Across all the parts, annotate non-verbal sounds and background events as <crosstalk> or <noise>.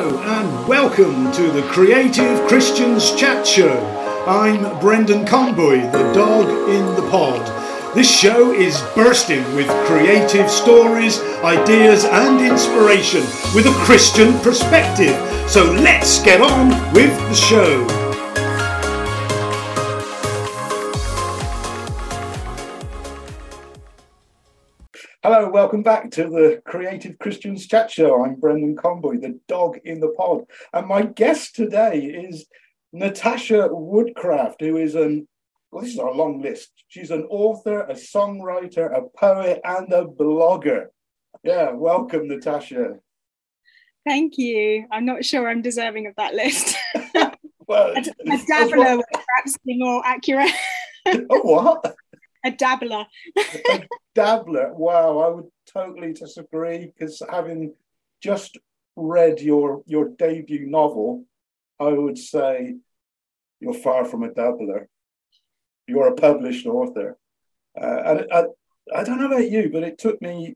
Hello and welcome to the Creative Christians Chat Show. I'm Brendan Conboy, the dog in the pod. This show is bursting with creative stories, ideas, and inspiration with a Christian perspective. So let's get on with the show. Hello, welcome back to the Creative Christians Chat Show. I'm Brendan Conboy, the dog in the pod. And my guest today is Natasha Woodcraft, who is an, well, this is our long list. She's an author, a songwriter, a poet, and a blogger. Yeah, welcome, Natasha. Thank you. I'm not sure I'm deserving of that list. <laughs> well, a, a dabbler would perhaps be more accurate. <laughs> oh, what? A dabbler. a <laughs> dabbler. Wow, I would totally disagree because having just read your your debut novel, I would say you're far from a dabbler. You're a published author, uh, and I, I don't know about you, but it took me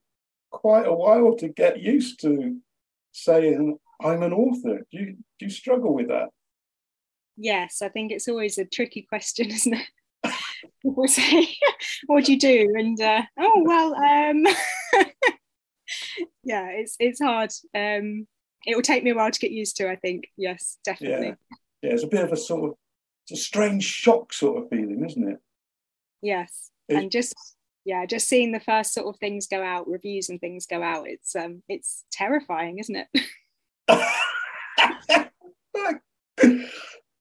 quite a while to get used to saying I'm an author. Do you do you struggle with that? Yes, I think it's always a tricky question, isn't it? People say, <laughs> "What do you do?" And uh, oh well, um, <laughs> yeah, it's it's hard. Um, it will take me a while to get used to. I think. Yes, definitely. Yeah, yeah it's a bit of a sort of it's a strange shock sort of feeling, isn't it? Yes, and just yeah, just seeing the first sort of things go out, reviews and things go out. It's um, it's terrifying, isn't it? <laughs>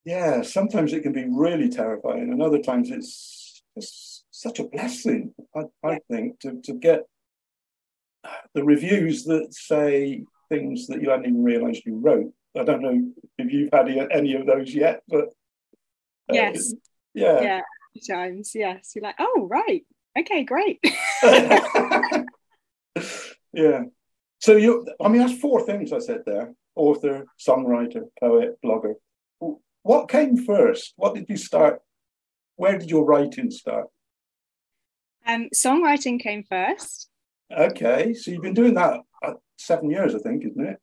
yeah, sometimes it can be really terrifying, and other times it's, it's such a blessing. I, I think to to get the reviews that say things that you hadn't even realised you wrote. I don't know if you've had any of those yet, but uh, yes, yeah, yeah, times, yes. You're like, oh right, okay, great. <laughs> <laughs> yeah. So you, I mean, that's four things I said there: author, songwriter, poet, blogger what came first? What did you start? Where did your writing start? Um, songwriting came first. Okay, so you've been doing that uh, seven years, I think, isn't it?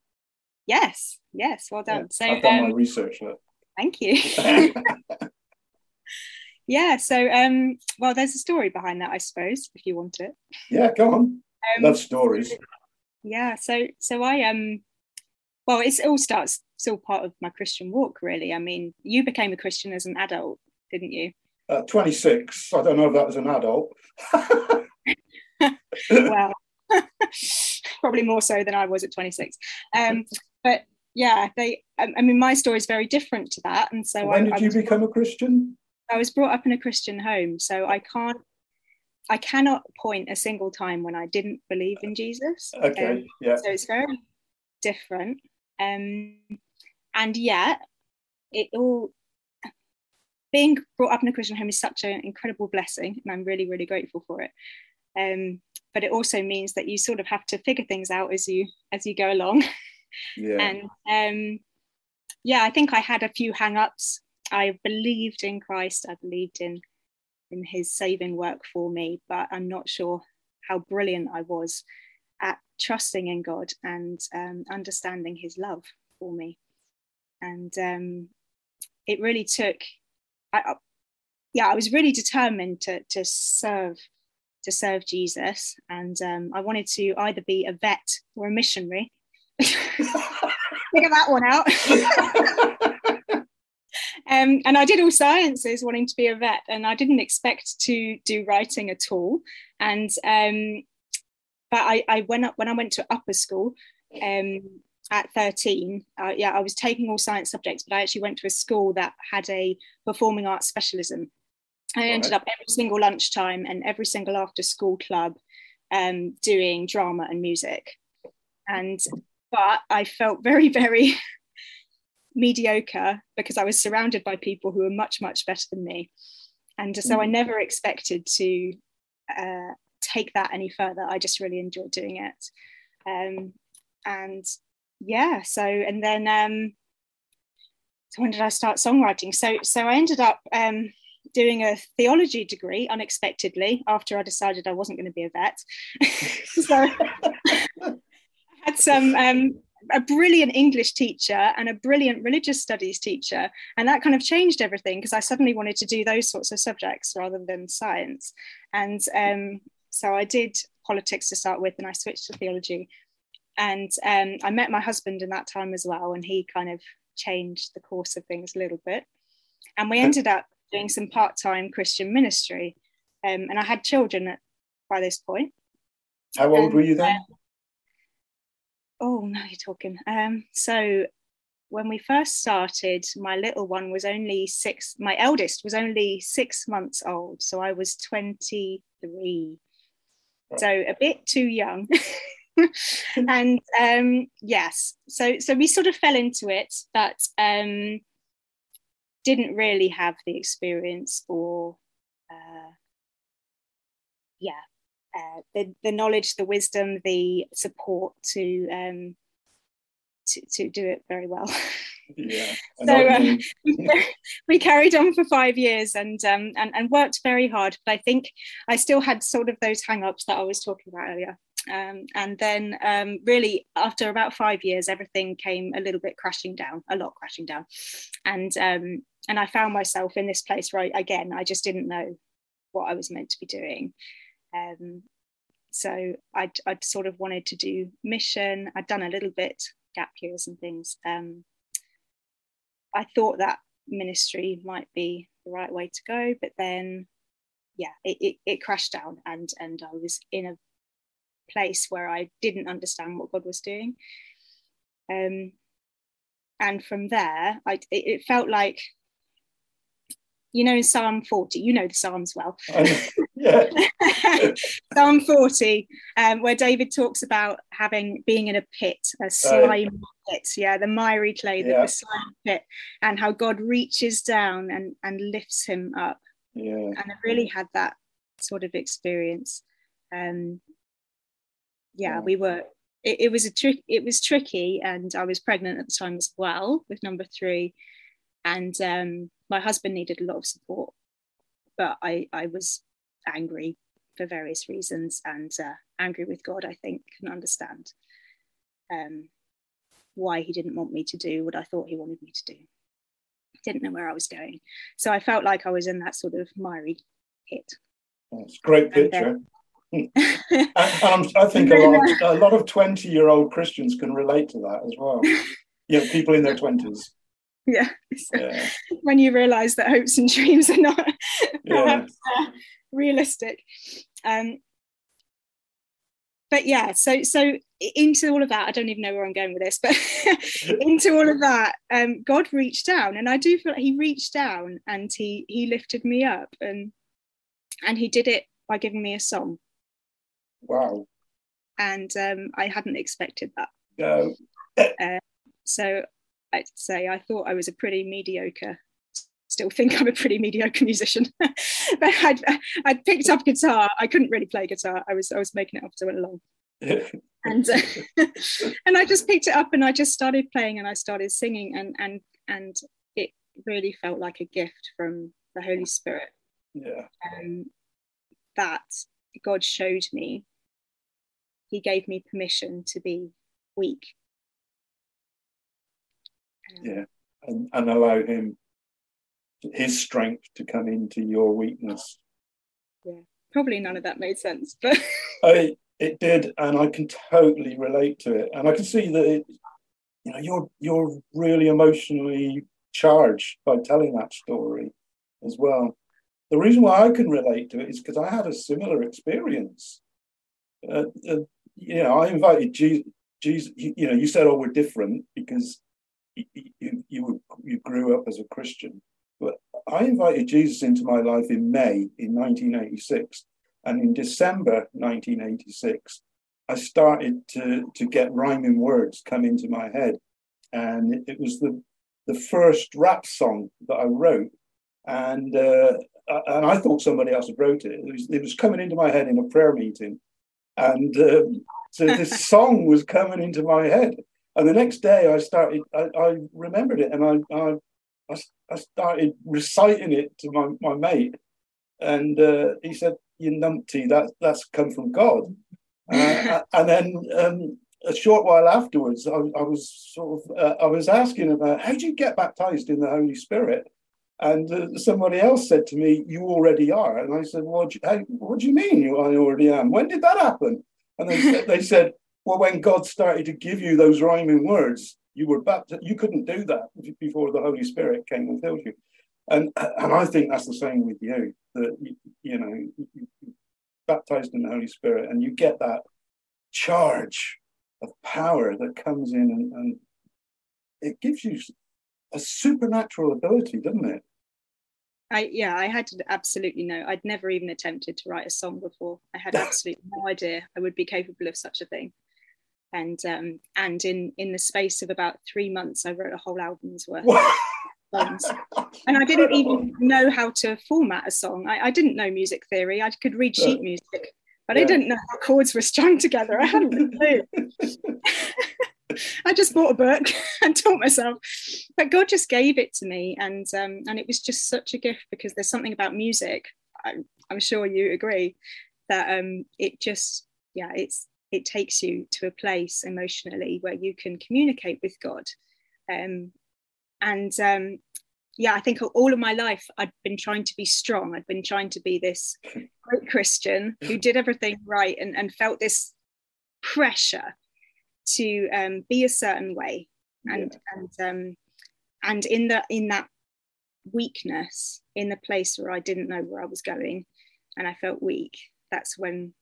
Yes, yes, well done. Yeah, so I've done um, my research. Thank you. <laughs> <laughs> yeah, so um, well, there's a story behind that, I suppose, if you want it. Yeah, go on. Um, Love stories. Yeah, so so I um, well, it all starts still part of my Christian walk, really. I mean, you became a Christian as an adult, didn't you? Uh, 26. I don't know if that was an adult. <laughs> well, <laughs> probably more so than I was at 26. Um, but yeah, they. I mean, my story is very different to that, and so when I, did you I become a Christian? I was brought up in a Christian home, so I can't. I cannot point a single time when I didn't believe in Jesus. Okay, um, yeah. So it's very different. Um, and yet it all being brought up in a Christian home is such an incredible blessing, and I'm really, really grateful for it. Um, but it also means that you sort of have to figure things out as you as you go along. <laughs> Yeah. and um, yeah, I think I had a few hang-ups. I believed in Christ. I believed in in His saving work for me, but I'm not sure how brilliant I was at trusting in God and um, understanding His love for me and um, it really took I, yeah i was really determined to to serve to serve jesus. And um, i wanted to either be a vet or a missionary. <laughs> Figure that one out. <laughs> Um, and i did all sciences wanting to be a vet and i didn't expect to do writing at all. And um, but I, I went up when i went to upper school um, at 13, uh, yeah, I was taking all science subjects, but I actually went to a school that had a performing arts specialism. I ended up every single lunchtime and every single after school club um, doing drama and music. And but I felt very, very <laughs> mediocre because I was surrounded by people who were much, much better than me. And so mm. I never expected to uh, take that any further. I just really enjoyed doing it. Um, and yeah so and then um so when did i start songwriting so so i ended up um doing a theology degree unexpectedly after i decided i wasn't going to be a vet <laughs> so i had some um a brilliant English teacher and a brilliant religious studies teacher. And that kind of changed everything because I suddenly wanted to do those sorts of subjects rather than science. And um, so I did politics to start with and I switched to theology. And um, I met my husband in that time as well, and he kind of changed the course of things a little bit. And we ended up doing some part time Christian ministry. Um, and I had children at, by this point. How old were you then? Uh, oh, now you're talking. Um, so when we first started, my little one was only six, my eldest was only six months old. So I was 23. So a bit too young. <laughs> <laughs> and um, yes, so so we sort of fell into it, but um, didn't really have the experience or uh, yeah, uh, the, the knowledge, the wisdom, the support to um, to, to do it very well. Yeah. <laughs> so um, <laughs> we carried on for five years and, um, and and worked very hard. But I think I still had sort of those hang-ups that I was talking about earlier. Um, and then um, really after about five years, everything came a little bit crashing down, a lot crashing down. And um, and I found myself in this place where again, I just didn't know what I was meant to be doing. Um, so I'd, I'd, sort of wanted to do mission. I'd done a little bit gap years and things. Um, I thought that ministry might be the right way to go, but then, yeah, it, it, it crashed down, and and I was in a place where I didn't understand what God was doing. Um, and from there, I, it, it felt like you know in psalm 40 you know the psalms well. <laughs> <laughs> Psalm 40 um, where david talks about having being in a pit a slime pit yeah the miry clay the, yeah. the slime pit and how god reaches down and and lifts him up. Yeah. And i really had that sort of experience. Um yeah, yeah. we were it, it was a trick it was tricky and i was pregnant at the time as well with number three and um my husband needed a lot of support, but I, I was angry for various reasons and uh, angry with God, I think, can understand um, why he didn't want me to do what I thought he wanted me to do. Didn't know where I was going. So I felt like I was in that sort of miry pit. That's a great picture. And, and i think a lot, of, a lot of 20 year old Christians can relate to that as well. <laughs> Yeah, people in their 20s yeah. So yeah. <laughs> when you realize that hopes and dreams are not <laughs> yeah. realistic um but yeah so so into all of that i don't even know where i'm going with this but into all of that um god reached down and i do feel like he reached down and he he lifted me up and and he did it by giving me a song wow and um i hadn't expected that no uh, <laughs> so I'd say I thought I was a pretty mediocre still think I'm a pretty mediocre musician. <laughs> but I'd, I'd picked up guitar. I couldn't really play guitar. I was I was making it up as I went along. <laughs> and uh, and I just picked it up and I just started playing and I started singing and and and it really felt like a gift from the Holy Spirit. Yeah. Um, that God showed me. He gave me permission to be weak. Um, yeah and, and allow him his strength to come into your weakness. Yeah probably none of that made sense but <laughs> I, it did and i can totally relate to it. And i can see that it, you know you're you're really emotionally charged by telling that story as well the reason why i can relate to it is because i had a similar experience uh, uh, you know i invited jesus jesus you know you said oh we're different because you, you, you grew up as a Christian. But I invited Jesus into my life in May in 1986. And in December 1986, I started to, to get rhyming words come into my head. And it was the, the first rap song that I wrote. And, uh, and I thought somebody else had wrote it. It was, it was coming into my head in a prayer meeting. And um, so this <laughs> song was coming into my head. And the next day, I started. I, I remembered it, and I, I, I started reciting it to my, my mate, and uh, he said, "You numpty, that that's come from God." <laughs> Uh, and then um, a short while afterwards, I, I was sort of uh, I was asking about how do you get baptized in the Holy Spirit, and uh, somebody else said to me, "You already are," and I said, "What? Do you, what do you mean? You, I already am? When did that happen?" And they they said, "Well, when God started to give you those rhyming words, you were baptized. You couldn't do that before the Holy Spirit came and filled you." And and I think that's the same with you. That you, you know, baptized in the Holy Spirit, and you get that charge of power that comes in and, and it gives you a supernatural ability, doesn't it? I yeah, I had to absolutely no. I'd never even attempted to write a song before. I had <laughs> absolutely no idea I would be capable of such a thing. And um, and in in the space of about three months, I wrote a whole album's worth. songs. <laughs> And I didn't even know how to format a song. I, I didn't know music theory. I could read sheet music, but yeah. I didn't know how chords were strung together. I hadn't a clue. <laughs> I just bought a book <laughs> and taught myself, but God just gave it to me, and um, and it was just such a gift because there's something about music. I, I'm sure you agree that um, it just yeah it's it takes you to a place emotionally where you can communicate with God, um, and um, yeah, I think all of my life I'd been trying to be strong. I'd been trying to be this great Christian who did everything right and, and felt this pressure to um, be a certain way. And yeah. and um, and in the in that weakness, in the place where I didn't know where I was going, and I felt weak, that's when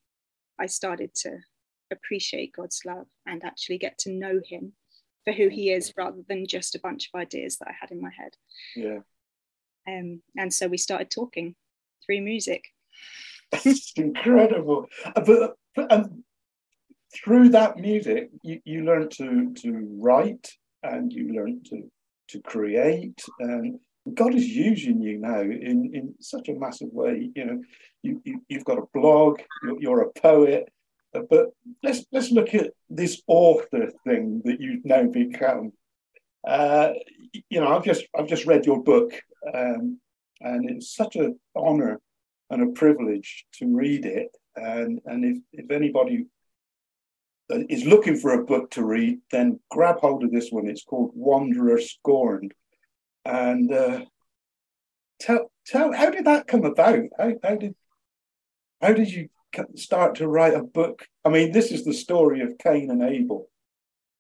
I started to appreciate God's love and actually get to know Him for who he is rather than just a bunch of ideas that I had in my head. Yeah. Um, and so we started talking through music. It's incredible. Uh, but, but um, through that music, you, you learn to to write and you learn to to create and God is using you now in, in such a massive way. You know, you, you have got a blog, you're, you're, a poet, but let's let's look at this author thing that you've now become. Uh, you know, I've just I've just read your book, um, and it's such an honour and a privilege to read it. And and if if anybody is looking for a book to read, then grab hold of this one. It's called Wanderer Scorned, and uh, tell tell how did that come about? How, how did how did you start to write a book. I mean, this is the story of Cain and Abel.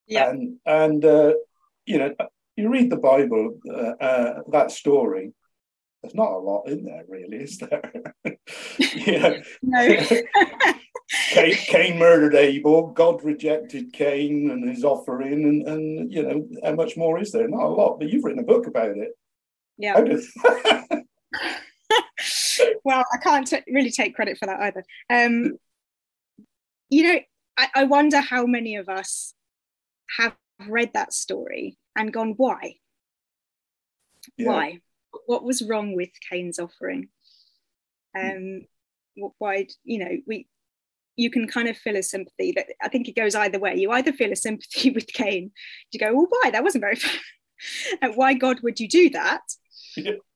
Yeah. And, and uh, you know, you read the Bible, uh, uh, that story, there's not a lot in there, really, is there? <laughs> yeah. <laughs> no. <laughs> Cain, Cain, murdered Abel. God rejected Cain and his offering, and, and you know how much more is there? Not a lot, but you've written a book about it. Yeah well, I can't t- really take credit for that either. Um, you know, I, I wonder how many of us have read that story and gone, why? Yeah. Why? What was wrong with Cain's offering? Um, why, you know, we, you can kind of feel a sympathy that I think it goes either way. You either feel a sympathy <laughs> with Cain, you go, well, why? That wasn't very fair. <laughs> and why, God, would you do that?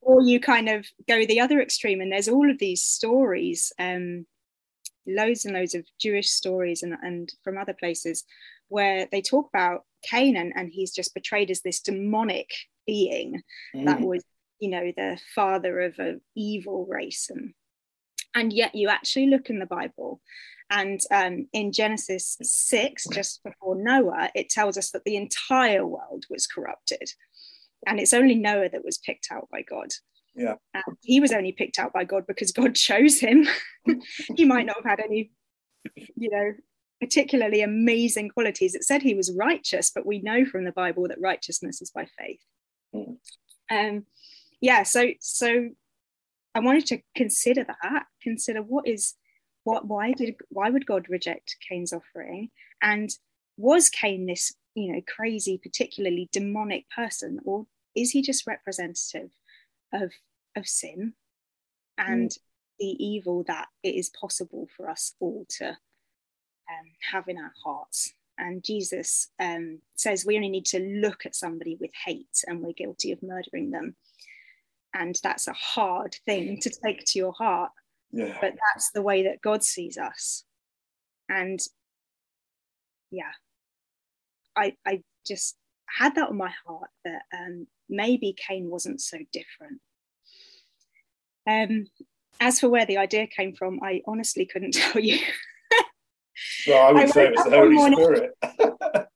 or you kind of go the other extreme and there's all of these stories um, loads and loads of jewish stories and, and from other places where they talk about cain and, and he's just portrayed as this demonic being mm. that was you know the father of an evil race and and yet you actually look in the bible and um, in Genesis 6, just before Noah, it tells us that the entire world was corrupted and it's only Noah that was picked out by God. Yeah. And he was only picked out by God because God <laughs> chose him. <laughs> he might not have had any, you know, particularly amazing qualities. It said he was righteous, but we know from the Bible that righteousness is by faith. Mm. Um, yeah, so so I wanted to consider that, consider what is what why did why would God reject Cain's offering? And was Cain this you know crazy particularly demonic person or is he just representative of of sin and mm. the evil that it is possible for us all to um, have in our hearts and jesus um, says we only need to look at somebody with hate and we're guilty of murdering them and that's a hard thing to take to your heart yeah. but that's the way that god sees us and yeah I, I just had that on my heart that um, maybe Cain wasn't so different. Um, as for where the idea came from, I honestly couldn't <laughs> tell you. well, I would I say it was the Holy morning, Spirit. <laughs>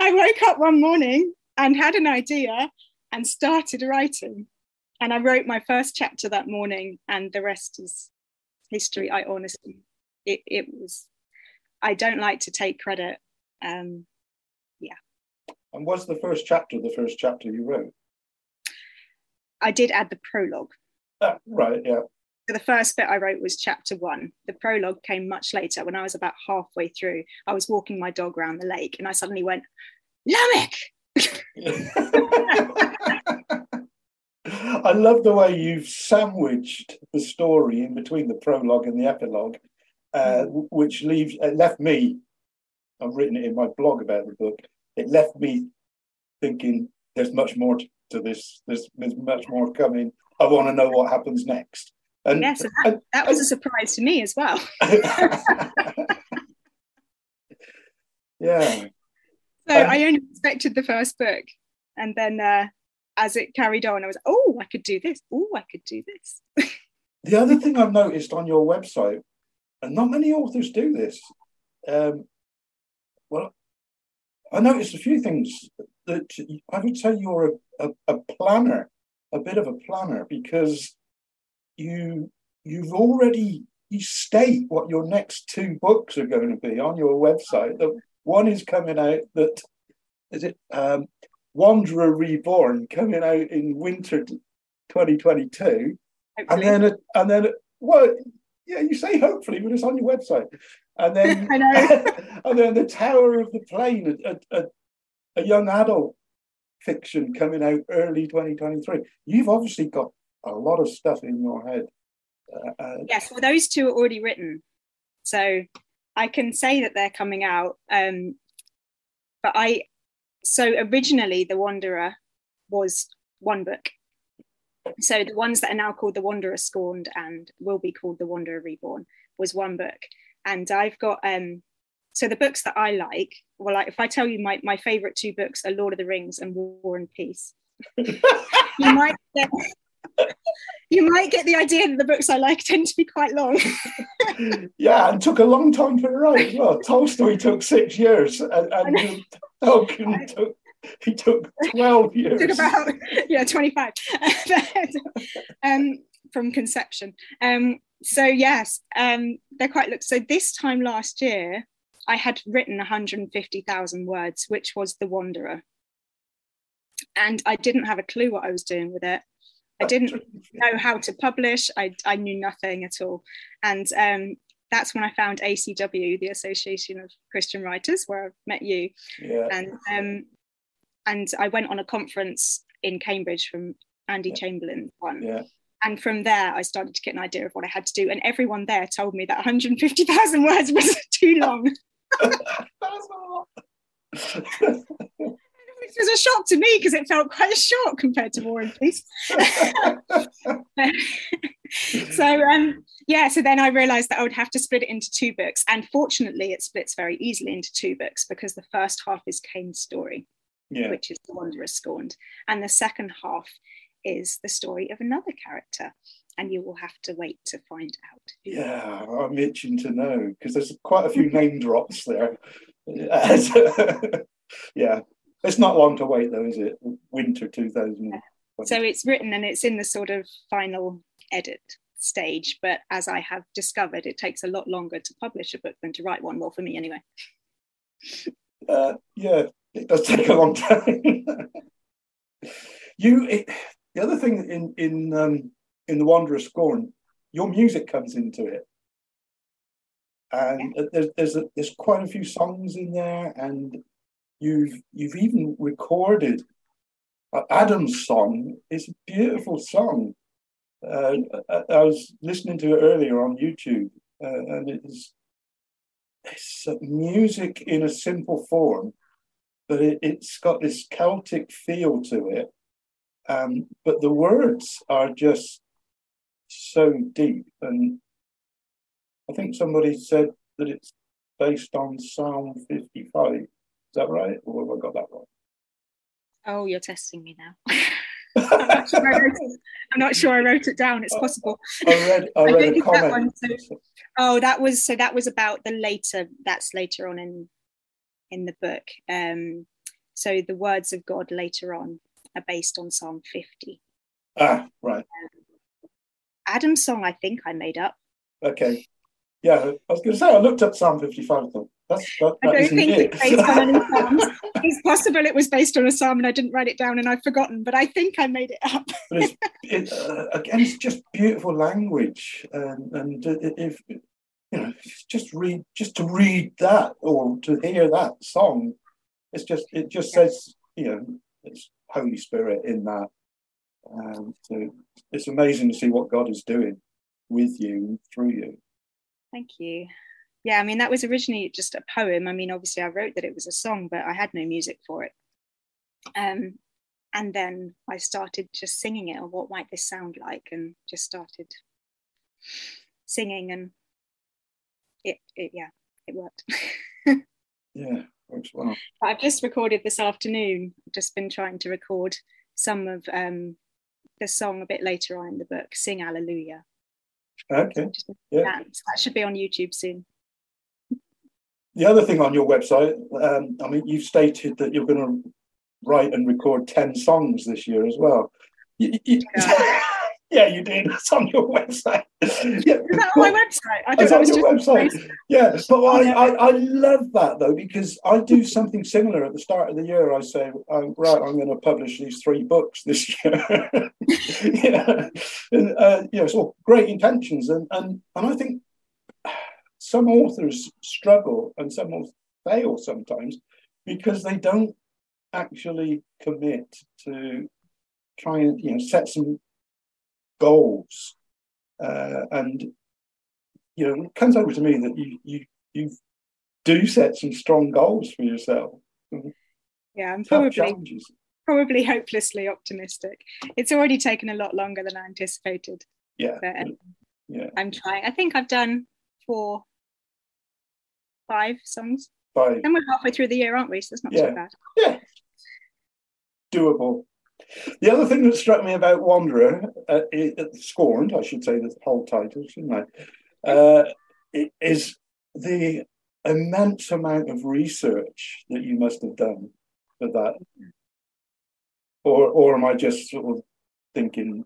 I woke up one morning and had an idea and started writing. And I wrote my first chapter that morning, and the rest is history. I honestly, it, it was, I don't like to take credit. Um, yeah. And was the first chapter the first chapter you wrote? I did add the prologue. Uh, right, yeah. So the first bit I wrote was chapter one. The prologue came much later when I was about halfway through. I was walking my dog around the lake and I suddenly went, Lamech! <laughs> <laughs> I love the way you've sandwiched the story in between the prologue and the epilogue, uh, mm. which leaves it left me. I've written it in my blog about the book. It left me thinking there's much more to this. There's there's much more coming. I want to know what happens next. And, yes, that, and, that was a surprise to me as well. <laughs> yeah. <laughs> So um, I only expected the first book, and then uh, as it carried on, I was, oh, I could do this. Oh, I could do this. the other thing I've noticed on your website, and not many authors do this. Um, well, I noticed a few things that I would say you're a, a, a planner, a bit of a planner, because you you've already you state what your next two books are going to be on your website. The one is coming out that is it um, Wanderer Reborn coming out in winter 2022, hopefully. and then a, and then well, yeah, you say hopefully, but it's on your website, and then <laughs> I know, <laughs> and then the Tower of the Plane, a, a, a young adult fiction coming out early 2023. You've obviously got a lot of stuff in your head. Uh, uh, yes, well, those two are already written, so I can say that they're coming out. Um, but I so originally the wanderer was one book. So the ones that are now called the wanderer scorned and will be called the wanderer reborn was one book. And i've got um so the books that i like well like if i tell you my, my favorite two books are lord of the rings and war and peace. <laughs> You might get, you might get the idea that the books i like tend to be quite long yeah and took a long time to write well tolstoy took six years and, and Tolkien took he took 12 <laughs> years. took about yeah 25 <laughs> um, from conception. Um, so yes, um, they're quite look. So this time last year, I had written 150,000 words, which was The Wanderer, and I didn't have a clue what I was doing with it. I didn't know how to publish. I, I knew nothing at all, and um, that's when I found ACW, the Association of Christian Writers, where I met you. Yeah. And um, and I went on a conference in Cambridge from Andy yeah. Chamberlain one. Yeah. And from there, I started to get an idea of what I had to do. And everyone there told me that 150,000 words <laughs> was too long. <laughs> <laughs> Which was a shock to me because it felt quite a short compared to War and Peace. <laughs> so um, yeah, so then I realized that I would have to split it into two books. And fortunately, it splits very easily into two books because the first half is Cain's story, yeah. which is The Wanderer Scorned. And the second half is the story of another character. And you will have to wait to find out. Yeah, I'm itching to know because there's quite a few name drops there. <laughs> yeah, it's not long to wait though, is it? Winter 2000. So it's written and it's in the sort of final edit stage. But as I have discovered, it takes a lot longer to publish a book than to write one. Well, for me anyway. Uh, yeah, it does take a long time. you, it, the other thing in in um, in the Wanderer Scorn, your music comes into it, and yeah. there's there's a, there's quite a few songs in there, and you've you've even recorded uh, Adam's song. It's a beautiful song. Uh, I was listening to it earlier on YouTube, uh, and it's it's music in a simple form, but it, has got this Celtic feel to it. Um, but the words are just so deep, and I think somebody said that it's based on Psalm fifty-five. That right? Or have I got that wrong? Oh, you're testing me now. <laughs> <laughs> I'm, not sure I wrote it, I'm not sure I wrote it down. It's possible. I read, I <laughs> read a comment. One, so, oh, that was so. That was about the later. That's later on in in the book. Um, so the words of God later on are based on Psalm 50. Ah, right. Um, Adam's song, I think I made up. Okay. Yeah, I was going to say I looked up Psalm 55. Thought that's, that, that I don't think it. it's based on any <laughs> psalms. it's possible it was based on a psalm and I didn't write it down and I've forgotten, but I think I made it up. <laughs> but it's, it, uh, again, it's just beautiful language, um, and if you know, just read, just to read that or to hear that song, it's just it just says you know it's Holy Spirit in that. Um, so it's amazing to see what God is doing with you and through you. Thank you. Yeah, I mean, that was originally just a poem. I mean, obviously, I wrote that it was a song, but I had no music for it. Um, and then I started just singing it, or what might this sound like, and just started singing, and it, it yeah, it worked. <laughs> yeah, works well. I've just recorded this afternoon. I've just been trying to record some of um, the song a bit later on in the book, "Sing Alleluia." Okay. yeah. That. that should be on YouTube soon. The other thing on your website, um, I mean, you've stated that you're going to write and record 10 songs this year as well. You, you, yeah. <laughs> yeah. you did. It's on your website. <laughs> Yeah. Is that on my website? I it's on your website. Crazy. Yeah, but oh, I, I, I, love that though, because I do something similar at the start of the year. I say, um, right, I'm going to publish these three books this <laughs> year. yeah. And, uh, you know, it's all great intentions. And, and, and I think some authors struggle and some fail sometimes because they don't actually commit to try and you know set some goals. Uh, and you know it comes over to me that you you you do set some strong goals for yourself. Yeah i'm probably probably hopelessly optimistic. It's already taken a lot longer than i anticipated. Yeah. Um, yeah. I'm trying. I think i've done four five songs. Five. And we're halfway through the year, aren't we? So it's not yeah. so bad. Yeah. Doable. The other thing that struck me about Wanderer, uh, it, Scorned, I should say the whole title, shouldn't I? Uh, is the immense amount of research that you must have done for that. Or, or am I just sort of thinking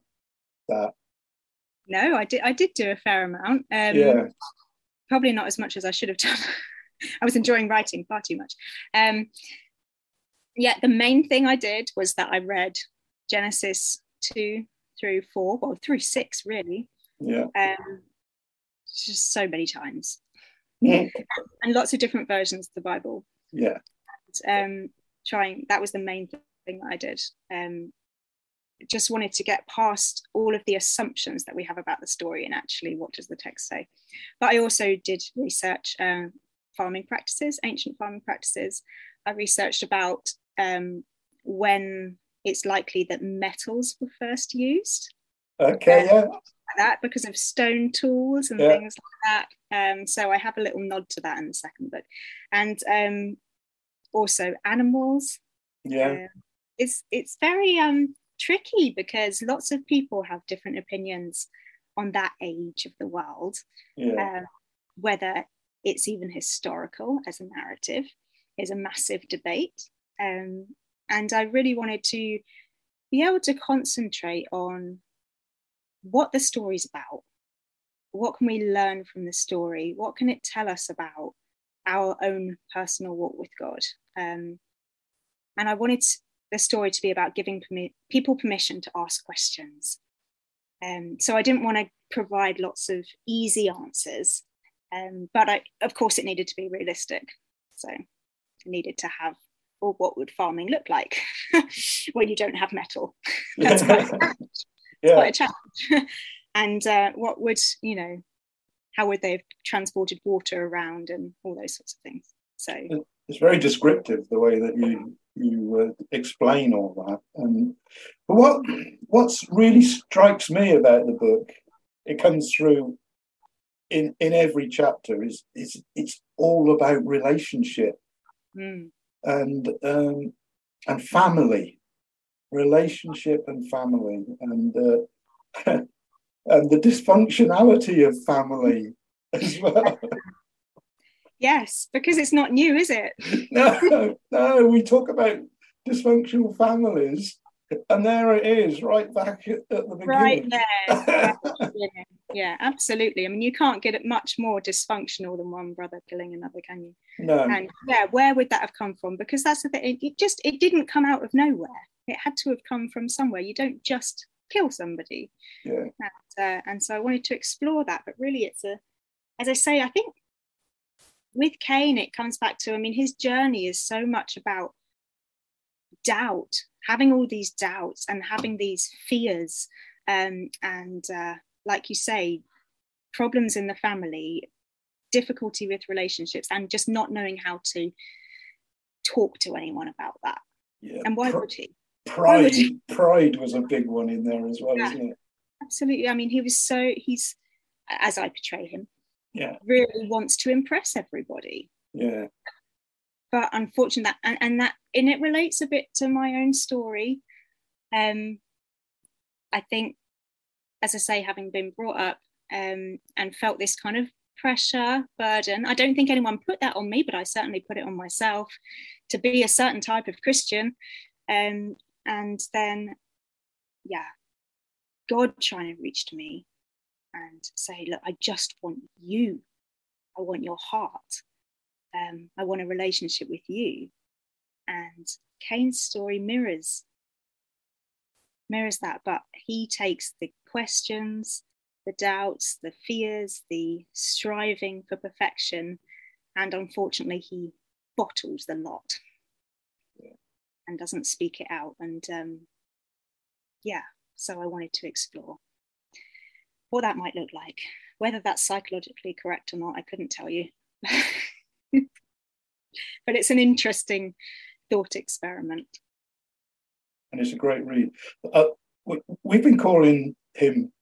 that? No, I did. I did do a fair amount. Um, yeah probably not as much as I should have done. <laughs> I was enjoying writing far too much. Um, yeah, the main thing I did was that I read Genesis 2 through 4, well, through 6, really. Yeah. Um, just so many times. Yeah. And lots of different versions of the Bible. Yeah. And, um, trying, that was the main thing that I did. Um, just wanted to get past all of the assumptions that we have about the story and actually what does the text say. But I also did research uh, farming practices, ancient farming practices. I researched about um, when it's likely that metals were first used. Okay, um, yeah. that because of stone tools and yeah. things like that. Um, so I have a little nod to that in the second book, and um, also animals. Yeah, uh, it's it's very um tricky because lots of people have different opinions on that age of the world, yeah. uh, whether it's even historical as a narrative is a massive debate. Um, and I really wanted to be able to concentrate on what the story's about. What can we learn from the story? What can it tell us about our own personal walk with God? Um, and I wanted the story to be about giving permi- people permission to ask questions. Um, so I didn't want to provide lots of easy answers, um, but I, of course it needed to be realistic. So it needed to have, well, what would farming look like <laughs> when you don't have metal? <laughs> That's quite, a <laughs> challenge. yeah. quite a challenge. and uh, what would, you know, how would they have transported water around and all those sorts of things? So it's very descriptive the way that you you uh, explain all that. And but what what's really strikes me about the book, it comes through in in every chapter is is it's all about relationship. Mm. and um, and family, relationship and family, and uh, <laughs> and the dysfunctionality of family as well. <laughs> Yes, because it's not new, is it? <laughs> no, no, we talk about dysfunctional families, and there it is, right back at, the beginning. Right there. <laughs> yeah, absolutely. I mean, you can't get it much more dysfunctional than one brother killing another, can you? No. And yeah, where would that have come from? Because that's the thing. It, it just it didn't come out of nowhere. It had to have come from somewhere. You don't just kill somebody. Yeah. And, uh, and so I wanted to explore that, but really, it's a, as I say, I think with Cain, it comes back to, I mean, his journey is so much about doubt, having all these doubts and having these fears. Um, and uh, like you say, problems in the family, difficulty with relationships, and just not knowing how to talk to anyone about that. Yeah. And why Pr- would he? Pride, would he? pride was a big one in there as well, yeah. isn't it? Absolutely. I mean, he was so he's as I portray him, yeah. really wants to impress everybody. Yeah. But unfortunately that and, and that and it relates a bit to my own story. Um i think as i say having been brought up um and felt this kind of pressure burden i don't think anyone put that on me but i certainly put it on myself to be a certain type of christian. Um and then yeah god trying to reach to me and say, look, I just want you. I want your heart. Um, I want a relationship with you. And Cain's story mirrors mirrors that, but he takes the questions, the doubts, the fears, the striving for perfection, and unfortunately, he bottles the lot and doesn't speak it out. And um, yeah, so I wanted to explore what that might look like. Whether that's psychologically correct or not, I couldn't tell you. <laughs> but it's an interesting thought experiment. And it's a great read. Uh, we've been calling him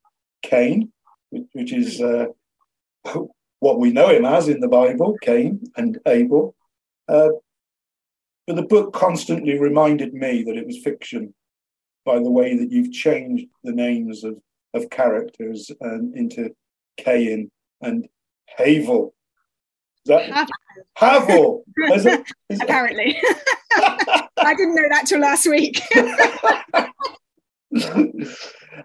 Cain, which is uh, <laughs> what we know him as in the Bible, Cain and Abel. Uh, but the book constantly reminded me that it was fiction by the way that you've changed the names of of characters and into Kayin and Havel. That, Havel. <laughs> Is it, is Apparently. <laughs> I didn't know that till last week. <laughs>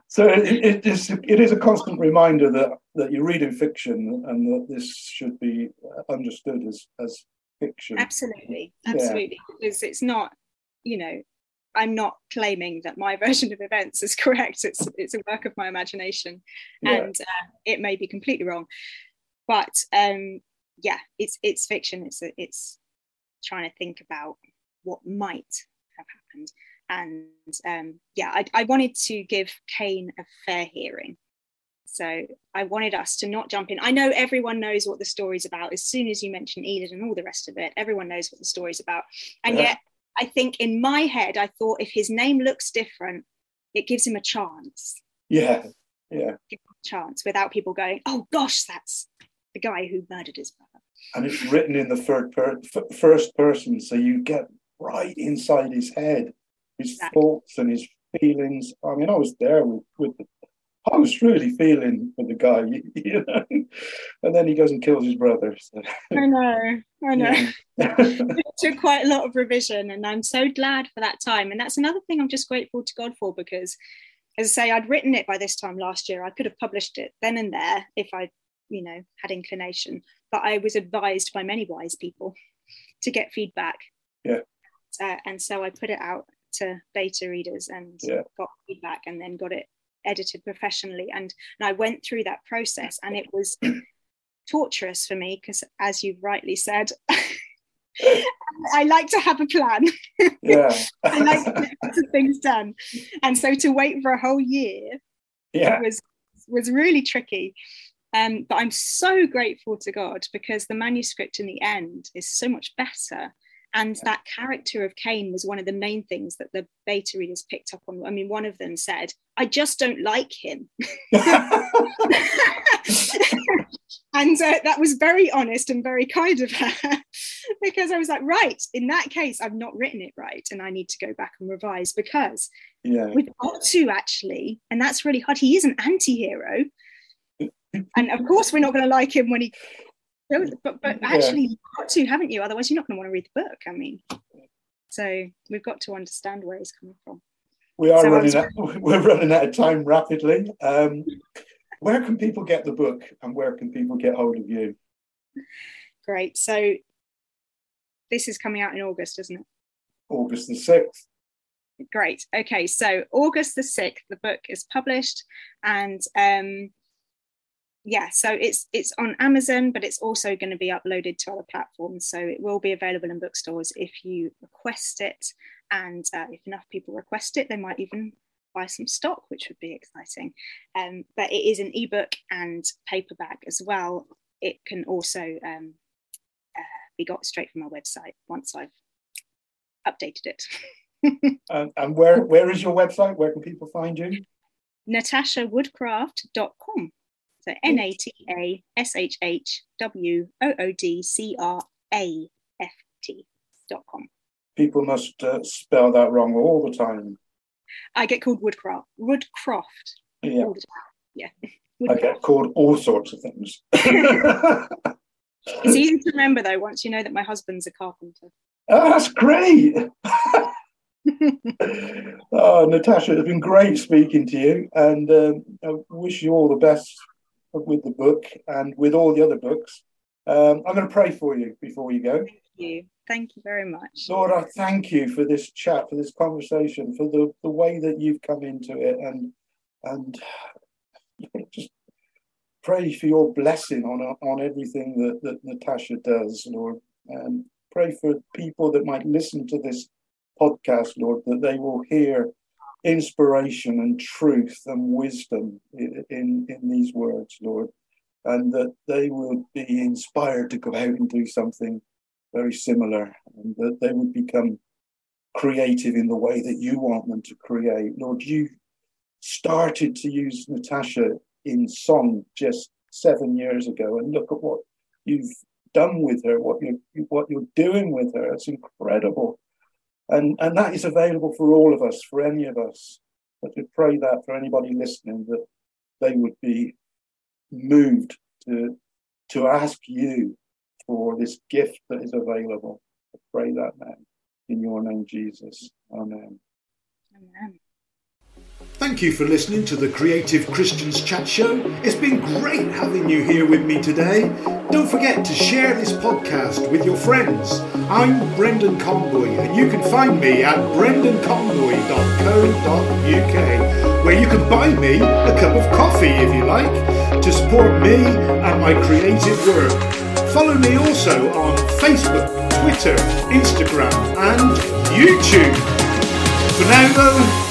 so it, it, is, it is a constant reminder that, that you're reading fiction and that this should be understood as, as fiction. Absolutely. Absolutely. Yeah. Because it's not, you know, I'm not claiming that my <laughs> version of events is correct. It's it's a work of my imagination, yeah. and uh, it may be completely wrong. But um, yeah, it's it's fiction. It's a, it's trying to think about what might have happened, and um, yeah, I, I wanted to give Cain a fair hearing. So I wanted us to not jump in. I know everyone knows what the story's about. As soon as you mention Eden and all the rest of it, everyone knows what the story's about. And yeah. yet I think in my head, I thought if his name looks different, it gives him a chance. Yeah, yeah. chance without people going, oh gosh, that's the guy who murdered his brother. And it's written in the third per- f- first person, so you get right inside his head, his exactly. thoughts and his feelings. I mean, I was there with, with the I was really feeling for the guy, <laughs> you know. And then he goes and kills his brother. So. I know, I know. Yeah. <laughs> it took quite a lot of revision, and I'm so glad for that time. And that's another thing I'm just grateful to God for because, as I say, I'd written it by this time last year. I could have published it then and there if I, you know, had inclination. But I was advised by many wise people to get feedback. Yeah. Uh, and so I put it out to beta readers and yeah. got feedback, and then got it edited professionally and, and i went through that process and it was <clears throat> torturous for me because as you've rightly said <laughs> I like to have a plan. Yeah. <laughs> I like to get things done. And so to wait for a whole year yeah. was was really tricky. Um, but I'm so grateful to God because the manuscript in the end is so much better And that character of Cain was one of the main things that the beta readers picked up on. I mean, one of them said, I just don't like him. <laughs> and uh, that was very honest and very kind of her <laughs> because I was like, right, in that case, I've not written it right and I need to go back and revise because yeah. we've got to actually, and that's really hard. He is an anti hero. and of course, we're not going to like him when he but but actually you've got to, haven't you? Otherwise, you're not going to want to read the book. I mean, so we've got to understand where he's coming from. We are so running out, <laughs> we're running out of time rapidly. Um, where can people get the book and where can people get hold of you? Great. So this is coming out in August, isn't it? August the 6th. Great. Okay. So August the 6th, the book is published and um, yeah so it's it's on amazon but it's also going to be uploaded to other platforms. So it will be available in bookstores if you request it. And uh, if enough people request it they might even buy some stock which would be exciting. Um, but it is an ebook and paperback as well. It can also um, uh, be got straight from our website once i've updated it. <laughs> Um, and where where is your website? Where can people find you? Natashawoodcraft.com so N A T A S H H W O O D C R A F T dot com. People must uh, spell that wrong all the time. I get called Woodcraft. Woodcroft. Yeah. Yeah. <laughs> I get called all sorts of things. <laughs> <laughs> it's easy to remember though once you know that my husband's a carpenter. Oh, that's great. oh, Natasha, it's been great speaking to you, and um, I wish you all the best with the book and with all the other books. Um, I'm going to pray for you before you go. Thank you. Thank you very much. Lord, I thank you for this chat, for this conversation, for the, the way that you've come into it and and just pray for your blessing on on everything that, that Natasha does, Lord. And pray for people that might listen to this podcast, Lord, that they will hear inspiration and truth and wisdom in, in, in these words, Lord, and that they would be inspired to go out and do something very similar, and that they would become creative in the way that you want them to create. Lord, you started to use Natasha in song just seven years ago, and look at what you've done with her, what you're what you're doing with her. It's incredible. And, and that is available for all of us, for any of us. I could pray that for anybody listening, that they would be moved to, to ask you for this gift that is available. I pray that now. In your name, Jesus. Amen. Amen. Thank you for listening to the Creative Christians Chat Show. It's been great having you here with me today. Don't forget to share this podcast with your friends. I'm Brendan Conboy, and you can find me at brendanconboy.co.uk, where you can buy me a cup of coffee if you like, to support me and my creative work. Follow me also on Facebook, Twitter, Instagram, and YouTube. For now, though,